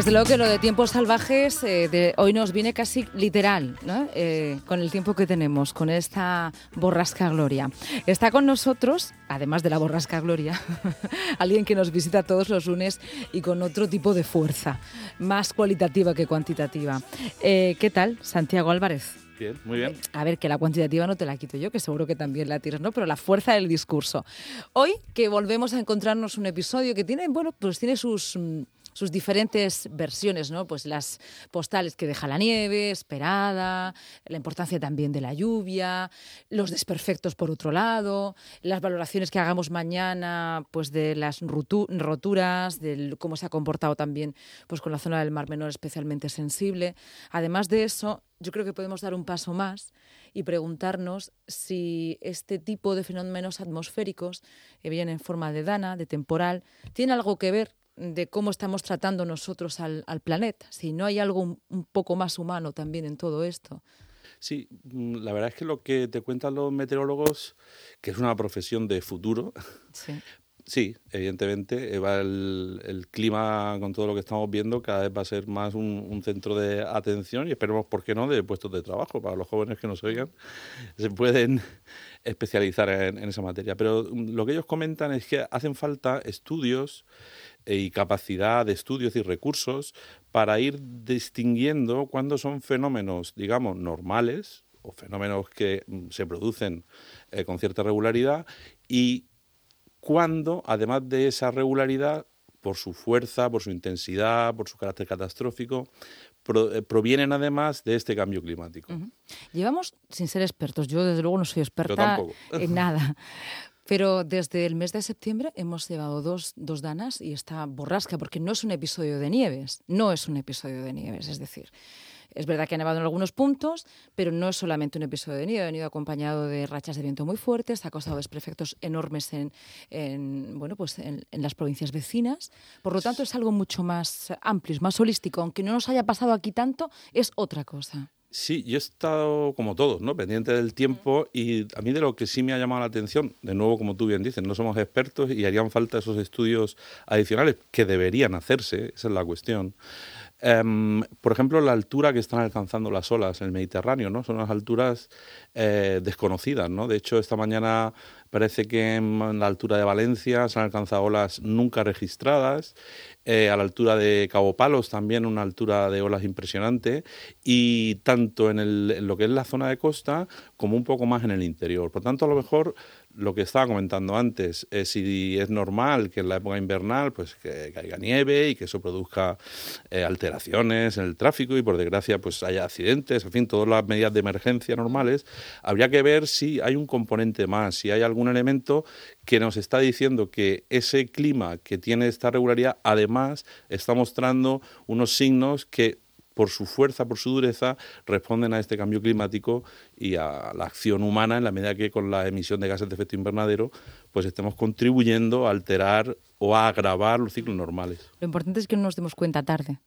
desde luego que lo de tiempos salvajes eh, de hoy nos viene casi literal, ¿no? Eh, con el tiempo que tenemos, con esta borrasca Gloria. Está con nosotros, además de la borrasca Gloria, alguien que nos visita todos los lunes y con otro tipo de fuerza, más cualitativa que cuantitativa. Eh, ¿Qué tal, Santiago Álvarez? Bien, muy bien. A ver, que la cuantitativa no te la quito yo, que seguro que también la tienes, ¿no? Pero la fuerza del discurso. Hoy que volvemos a encontrarnos un episodio que tiene, bueno, pues tiene sus mm, sus diferentes versiones, ¿no? Pues las postales que deja la nieve, esperada, la importancia también de la lluvia, los desperfectos por otro lado, las valoraciones que hagamos mañana, pues de las roturas, de cómo se ha comportado también pues con la zona del Mar Menor especialmente sensible. Además de eso, yo creo que podemos dar un paso más y preguntarnos si este tipo de fenómenos atmosféricos, que vienen en forma de dana, de temporal, tiene algo que ver de cómo estamos tratando nosotros al, planeta, si no hay algo un, poco más humano también en todo esto. Sí, mm, la verdad es que lo que te cuentan los meteorólogos, que es una profesión de futuro, sí, evidentemente, eh, el, clima con todo lo que estamos viendo cada vez va a ser más un, centro de atención y esperemos, ¿por qué no?, de puestos de trabajo para los jóvenes que nos oigan. Se pueden especializar en esa materia. Pero mm, lo que ellos comentan es que hacen falta estudios y capacidad de estudios y recursos para ir distinguiendo cuándo son fenómenos, digamos, normales o fenómenos que mm, se producen eh, con cierta regularidad y cuándo, además de esa regularidad, por su fuerza, por su intensidad, por su carácter catastrófico, eh, provienen además de este cambio climático. Llevamos, sin ser expertos, yo desde luego no soy experta en nada, pero desde el mes de septiembre hemos llevado dos, dos danas y esta borrasca, porque no es un episodio de nieves, no es un episodio de nieves, es decir, es verdad que ha nevado en algunos puntos, pero no es solamente un episodio de nieve, ha venido acompañado de rachas de viento muy fuertes, ha causado desperfectos enormes en, bueno, pues en, las provincias vecinas. Por lo tanto, es algo mucho más amplio, más holístico. Aunque no nos haya pasado aquí tanto, es otra cosa. Sí, yo he estado como todos, ¿no? Pendiente del tiempo y a mí de lo que sí me ha llamado la atención, de nuevo, como tú bien dices, no somos expertos y harían falta esos estudios adicionales que deberían hacerse, esa es la cuestión. Em, por ejemplo, la altura que están alcanzando las olas en el Mediterráneo, ¿no? Son unas alturas eh, desconocidas, ¿no? De hecho, esta mañana parece que en la altura de Valencia se han alcanzado olas nunca registradas, eh, a la altura de Cabo Palos también una altura de olas impresionante, y tanto en, lo que es la zona de costa como un poco más en el interior. Por tanto, a lo mejor lo que estaba comentando antes, es si es normal que en la época invernal pues que caiga nieve y que eso produzca eh, alteraciones en el tráfico y por desgracia pues haya accidentes, en fin, todas las medidas de emergencia normales, habría que ver si hay un componente más, si hay algún elemento que nos está diciendo que ese clima que tiene esta regularidad además está mostrando unos signos que por su fuerza, por su dureza, responden a este cambio climático y a la acción humana en la medida que con la emisión de gases de efecto invernadero pues estemos contribuyendo a alterar o a agravar los ciclos normales. Lo importante es que no nos demos cuenta tarde.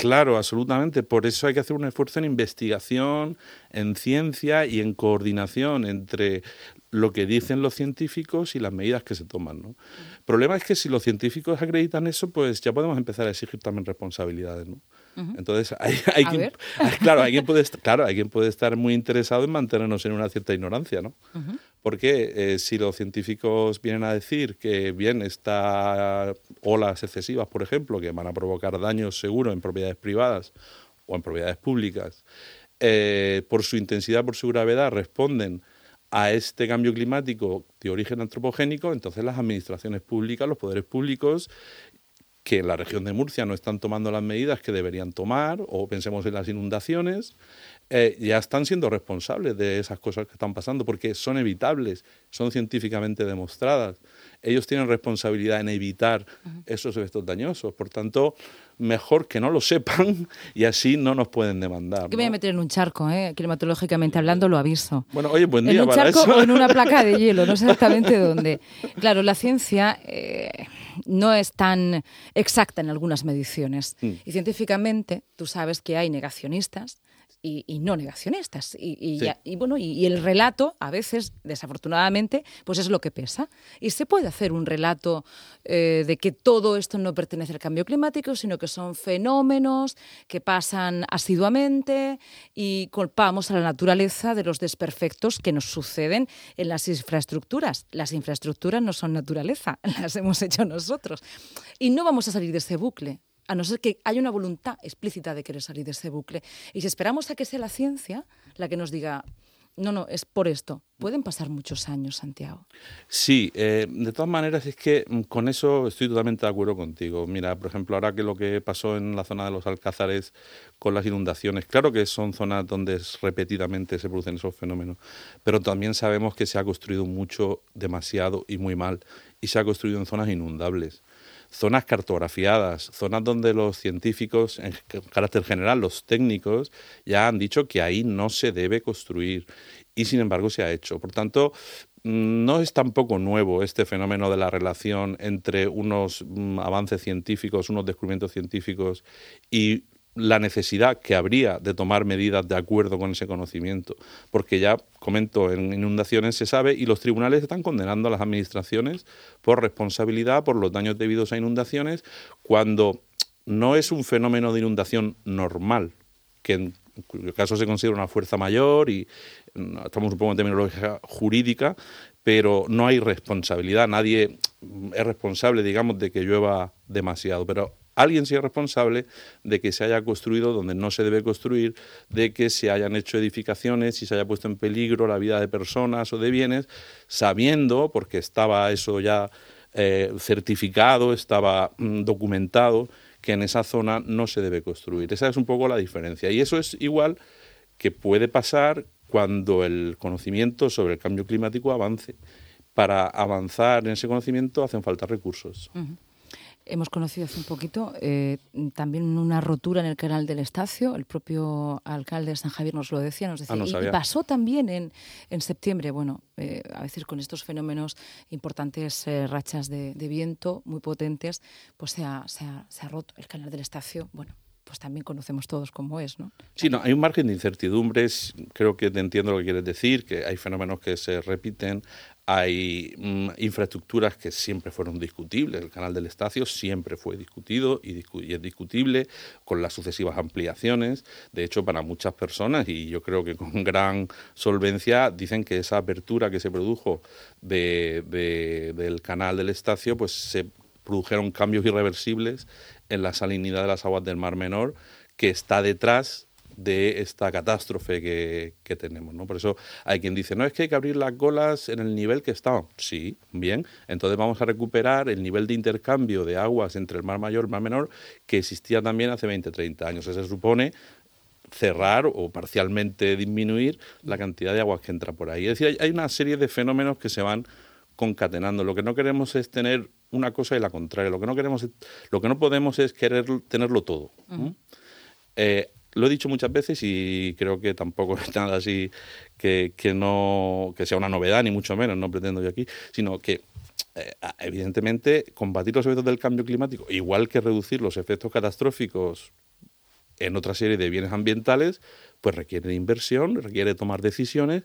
Claro, absolutamente. Por eso hay que hacer un esfuerzo en investigación, en ciencia y en coordinación entre lo que dicen los científicos y las medidas que se toman. ¿no? El problema es que si los científicos acreditan eso, pues ya podemos empezar a exigir también responsabilidades. ¿no? Entonces, hay, hay quien, claro, hay quien puede, claro, hay quien puede estar muy interesado en mantenernos en una cierta ignorancia, ¿no? Porque eh, si los científicos vienen a decir que, bien, estas olas excesivas, por ejemplo, que van a provocar daños seguros en propiedades privadas o en propiedades públicas, eh, por su intensidad, por su gravedad, responden a este cambio climático de origen antropogénico, entonces las administraciones públicas, los poderes públicos que en la región de Murcia no están tomando las medidas que deberían tomar, o pensemos en las inundaciones, eh, ya están siendo responsables de esas cosas que están pasando, porque son evitables, son científicamente demostradas. Ellos tienen responsabilidad en evitar esos efectos dañosos. Por tanto, mejor que no lo sepan y así no nos pueden demandar. Que voy a meter en un charco, ¿eh? climatológicamente hablando, lo aviso. Bueno, oye, buen día en un charco o en una placa de hielo, no sé exactamente dónde. Claro, la ciencia eh, no es tan exacta en algunas mediciones. Mm. Y científicamente, tú sabes que hay negacionistas y, no negacionistas. Y, Sí. ya- y bueno, y, y el relato, a veces, desafortunadamente, pues es lo que pesa. Y se puede hacer un relato eh, de que todo esto no pertenece al cambio climático, sino que son fenómenos que pasan asiduamente y culpamos a la naturaleza de los desperfectos que nos suceden en las infraestructuras. Las infraestructuras no son naturaleza, las hemos hecho nosotros. Y no vamos a salir de ese bucle a no ser que haya una voluntad explícita de querer salir de ese bucle. Y si esperamos a que sea la ciencia la que nos diga, no, no, es por esto, pueden pasar muchos años, Santiago. Sí, eh, de todas maneras es que mm, con eso estoy totalmente de acuerdo contigo. Mira, por ejemplo, ahora que lo que pasó en la zona de los Alcázares con las inundaciones, claro que son zonas donde repetidamente se producen esos fenómenos, pero también sabemos que se ha construido mucho, demasiado y muy mal, y se ha construido en zonas inundables. Zonas cartografiadas, zonas donde los científicos, en carácter general, los técnicos, ya han dicho que ahí no se debe construir y sin embargo se ha hecho. Por tanto, mm, no es tampoco nuevo este fenómeno de la relación entre unos mm, avances científicos, unos descubrimientos científicos y la necesidad que habría de tomar medidas de acuerdo con ese conocimiento, porque ya comento, en inundaciones se sabe y los tribunales están condenando a las administraciones por responsabilidad por los daños debidos a inundaciones cuando no es un fenómeno de inundación normal, que en cuyo caso se considera una fuerza mayor y mm, estamos un poco en terminología jurídica, pero no hay responsabilidad, nadie mm, es responsable, digamos, de que llueva demasiado, pero alguien sí es responsable de que se haya construido donde no se debe construir, de que se hayan hecho edificaciones y se haya puesto en peligro la vida de personas o de bienes, sabiendo, porque estaba eso ya eh, certificado, estaba mm, documentado, que en esa zona no se debe construir. Esa es un poco la diferencia. Y eso es igual que puede pasar cuando el conocimiento sobre el cambio climático avance. Para avanzar en ese conocimiento hacen falta recursos. Hemos conocido hace un poquito eh, también una rotura en el canal del Estacio. El propio alcalde de San Javier nos lo decía, nos decía. Ah, no y- y, pasó también en, en septiembre. Bueno, eh, a veces con estos fenómenos importantes, eh, rachas de, de viento muy potentes, pues se ha, se, ha, se ha roto el canal del Estacio. Bueno, pues también conocemos todos cómo es, ¿no? Sí, no, hay un margen de incertidumbres. Creo que te entiendo lo que quieres decir, que hay fenómenos que se repiten, hay mm, infraestructuras que siempre fueron discutibles. El canal del Estacio siempre fue discutido y, es discutible con las sucesivas ampliaciones. De hecho, para muchas personas, y yo creo que con gran solvencia, dicen que esa apertura que se produjo de- del canal del Estacio, pues se produjeron cambios irreversibles en la salinidad de las aguas del Mar Menor, que está detrás de esta catástrofe que, que tenemos. ¿no? Por eso hay quien dice, no, es que hay que abrir las golas en el nivel que estaban. Sí, bien, entonces vamos a recuperar el nivel de intercambio de aguas entre el Mar Mayor y el Mar Menor que existía también hace 20, 30 años. Eso se supone cerrar o parcialmente disminuir la cantidad de aguas que entra por ahí. Es decir, hay, una serie de fenómenos que se van concatenando. Lo que no queremos es tener una cosa y la contraria. Lo que no queremos, es- lo que no podemos es querer tenerlo todo. Eh, lo he dicho muchas veces y creo que tampoco es nada así que, que no que sea una novedad ni mucho menos. No pretendo yo aquí, sino que eh, evidentemente combatir los efectos del cambio climático, igual que reducir los efectos catastróficos en otra serie de bienes ambientales, pues requiere inversión, requiere tomar decisiones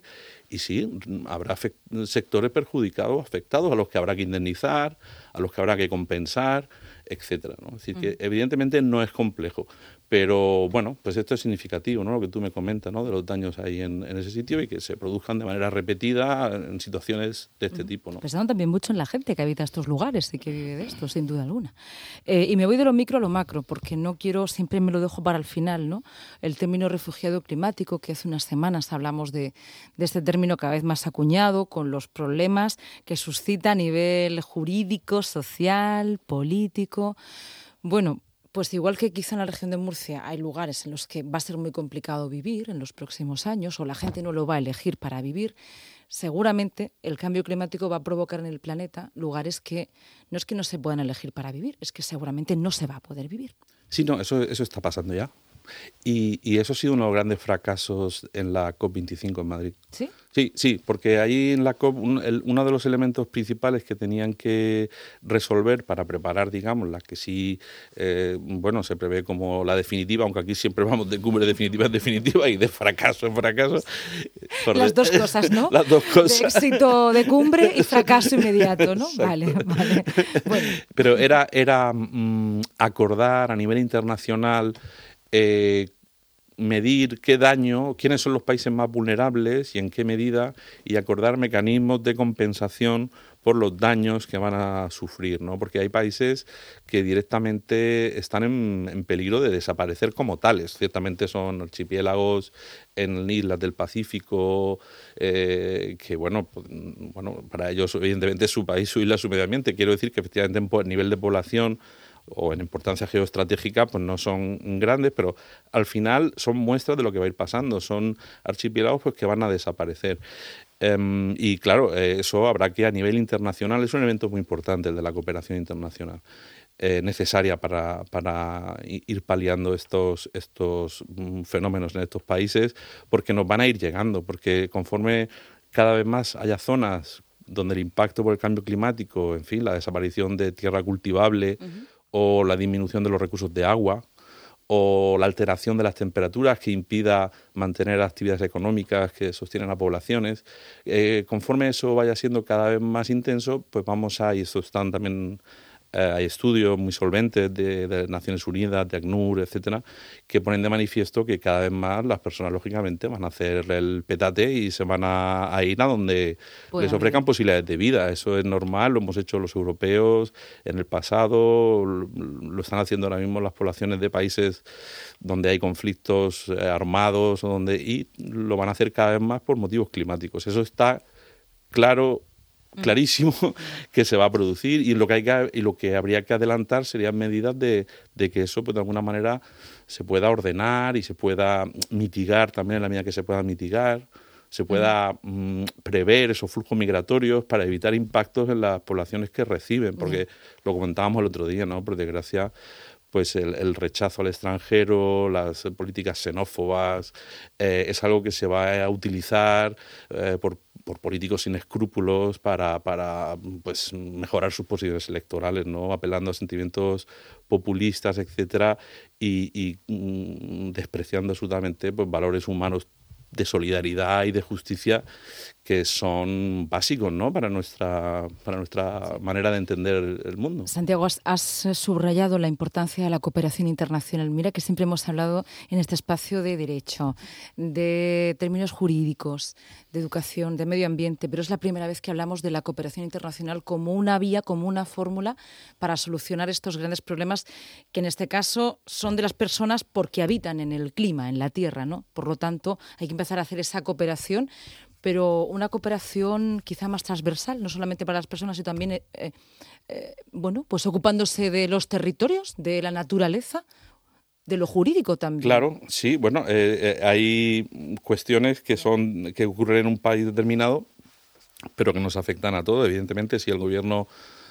y sí, habrá sectores perjudicados, afectados, a los que habrá que indemnizar, a los que habrá que compensar, etcétera. ¿no? Es decir, que evidentemente no es complejo, pero bueno, pues esto es significativo, ¿no? Lo que tú me comentas, ¿no? De los daños ahí en, en ese sitio y que se produzcan de manera repetida en situaciones de este tipo, ¿no? Pensando también mucho en la gente que habita estos lugares y que vive de esto, sin duda alguna. Eh, y me voy de lo micro a lo macro, porque no quiero, siempre me lo dejo para el final, ¿no? El término refugiado climático, que hace unas semanas hablamos de, de este término cada vez más acuñado, con los problemas que suscita a nivel jurídico, social, político. Bueno, pues igual que quizá en la región de Murcia hay lugares en los que va a ser muy complicado vivir en los próximos años o la gente no lo va a elegir para vivir, seguramente el cambio climático va a provocar en el planeta lugares que no es que no se puedan elegir para vivir, es que seguramente no se va a poder vivir. Sí, no, eso, eso está pasando ya. Y, eso ha sido uno de los grandes fracasos en la COP25 en Madrid. ¿Sí? Sí, sí, porque ahí en la COP uno de los elementos principales que tenían que resolver para preparar, digamos, la que sí, eh, bueno, se prevé como la definitiva, aunque aquí siempre vamos de cumbre definitiva en definitiva y de fracaso en fracaso. Las dos cosas, ¿no? Las dos cosas. De éxito de cumbre y fracaso inmediato, ¿no? Vale, vale. Pero era, era mm, acordar a nivel internacional eh, medir qué daño, quiénes son los países más vulnerables y en qué medida, y acordar mecanismos de compensación por los daños que van a sufrir, ¿no? Porque hay países que directamente están en, peligro de desaparecer como tales. Ciertamente son archipiélagos en islas del Pacífico, eh, que bueno, pues, bueno, para ellos evidentemente su país, su isla, su medio ambiente. Quiero decir que efectivamente en nivel de población o en importancia geoestratégica, pues no son grandes, pero al final son muestras de lo que va a ir pasando. Son archipiélagos pues, que van a desaparecer. Em, y claro, eh, eso habrá que a nivel internacional, es un evento muy importante el de la cooperación internacional. Eh, necesaria para, para, ir paliando estos, estos mm, fenómenos en estos países, porque nos van a ir llegando, porque conforme cada vez más haya zonas donde el impacto por el cambio climático, en fin, la desaparición de tierra cultivable, o la disminución de los recursos de agua, o la alteración de las temperaturas que impida mantener actividades económicas que sostienen a poblaciones. Eh, conforme eso vaya siendo cada vez más intenso, pues vamos a, y esto están también eh, hay estudios muy solventes de, Naciones Unidas, de ACNUR, etcétera, que ponen de manifiesto que cada vez más las personas, lógicamente, van a hacer el petate y se van a, ir a donde les ofrezcan posibilidades de vida. Eso es normal, lo hemos hecho los europeos en el pasado, lo, están haciendo ahora mismo las poblaciones de países donde hay conflictos eh, armados o donde, y lo van a hacer cada vez más por motivos climáticos. Eso está claro clarísimo que se va a producir y lo que, hay que, y lo que habría que adelantar serían medidas de, que eso pues, de alguna manera se pueda ordenar y se pueda mitigar también en la medida que se pueda mitigar se pueda mm, prever esos flujos migratorios para evitar impactos en las poblaciones que reciben, porque lo comentábamos el otro día, ¿no? Por desgracia, pues el, rechazo al extranjero, las políticas xenófobas, eh, es algo que se va a utilizar eh, por por políticos sin escrúpulos para, para pues, mejorar sus posiciones electorales, ¿no? apelando a sentimientos populistas, etcétera, y, mm, despreciando absolutamente pues, valores humanos de solidaridad y de justicia que son básicos ¿no? para, nuestra, para nuestra manera de entender el mundo. Santiago, has, subrayado la importancia de la cooperación internacional. Mira que siempre hemos hablado en este espacio de derecho, de términos jurídicos, de educación, de medio ambiente, pero es la primera vez que hablamos de la cooperación internacional como una vía, como una fórmula para solucionar estos grandes problemas que en este caso son de las personas porque habitan en el clima, en la tierra. ¿no? Por lo tanto, hay que empezar a hacer esa cooperación pero una cooperación quizá más transversal, no solamente para las personas, sino también, eh, eh, eh, bueno, pues ocupándose de los territorios, de la naturaleza, de lo jurídico también. Claro, sí, bueno, hay cuestiones que son que ocurren en un país determinado, pero que nos afectan a todos. Evidentemente, si el gobierno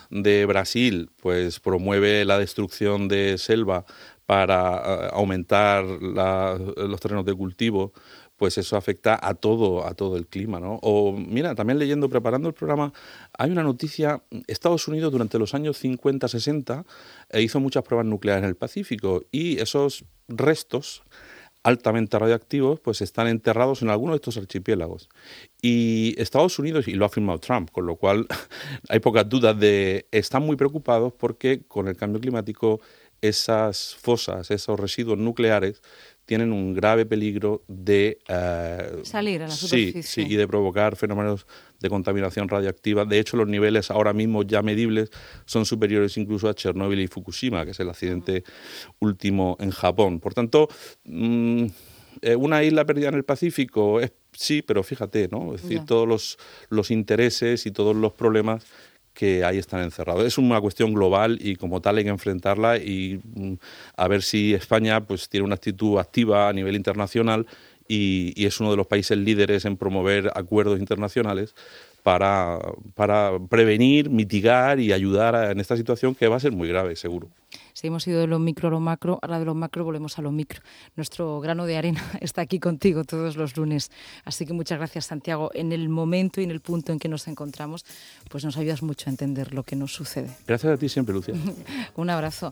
de Brasil pues promueve la destrucción de selva para aumentar los terrenos de cultivo pues eso afecta a todo, a todo el clima, ¿no? O mira, también leyendo, preparando el programa, hay una noticia, Estados Unidos durante los años 50-60 eh, hizo muchas pruebas nucleares en el Pacífico y esos restos altamente radioactivos, pues están enterrados en algunos de estos archipiélagos. Y Estados Unidos, y lo ha afirmado Trump, con lo cual hay pocas dudas de, están muy preocupados porque con el cambio climático esas fosas, esos residuos nucleares tienen un grave peligro de eh, salir a la superficie. Sí, sí, y de provocar fenómenos de contaminación radioactiva. De hecho, los niveles ahora mismo ya medibles son superiores incluso a Chernóbil y Fukushima, que es el accidente último en Japón. Por tanto, mm, eh, una isla perdida en el Pacífico es sí, pero fíjate, ¿no? Es decir, todos los, los intereses y todos los problemas que ahí están encerrados. Es una cuestión global y como tal hay que enfrentarla y mm, a ver si España pues tiene una actitud activa a nivel internacional y, es uno de los países líderes en promover acuerdos internacionales para, para prevenir, mitigar y ayudar en esta situación que va a ser muy grave, seguro. Si hemos ido de lo micro a lo macro, ahora de lo macro volvemos a lo micro. Nuestro grano de arena está aquí contigo todos los lunes. Así que muchas gracias, Santiago. En el momento y en el punto en que nos encontramos, pues nos ayudas mucho a entender lo que nos sucede. Gracias a ti siempre, Lucía. Un abrazo.